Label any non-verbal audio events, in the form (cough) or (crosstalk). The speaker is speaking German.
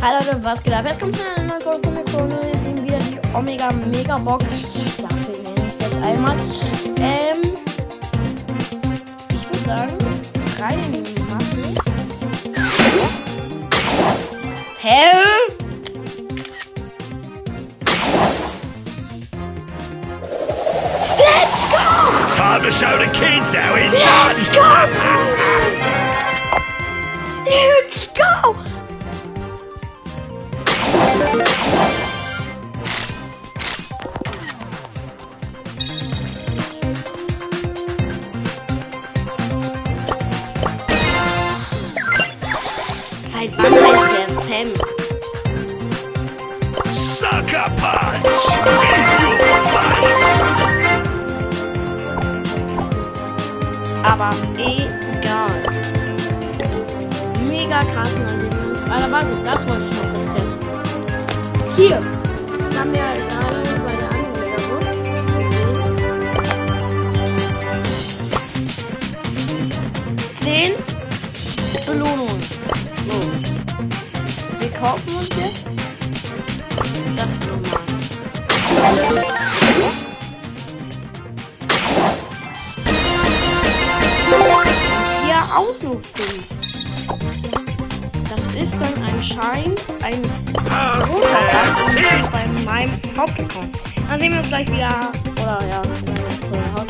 Hi Leute, was geht ab? Jetzt kommt eine neue Folge von der Krone. Wir sehen wieder die Omega Mega Box Staffel, nenne ich jetzt einmal. Ähm, ich würde sagen, rein in die Maske. Hä? Time to show the kids how it's Let's done. go! (laughs) Let's go! Seit wann heißt der Sam? Sucker punch in your face. Aber egal. Mega krass. Aber warte, das wollte ich noch testen. Hier. Das Belohnungen. So. Wir kaufen uns jetzt das nochmal. Hier auch noch fünf. Das ist dann anscheinend ein großer bei meinem Hauptaccount. Dann sehen wir uns gleich wieder. Oder ja, ciao.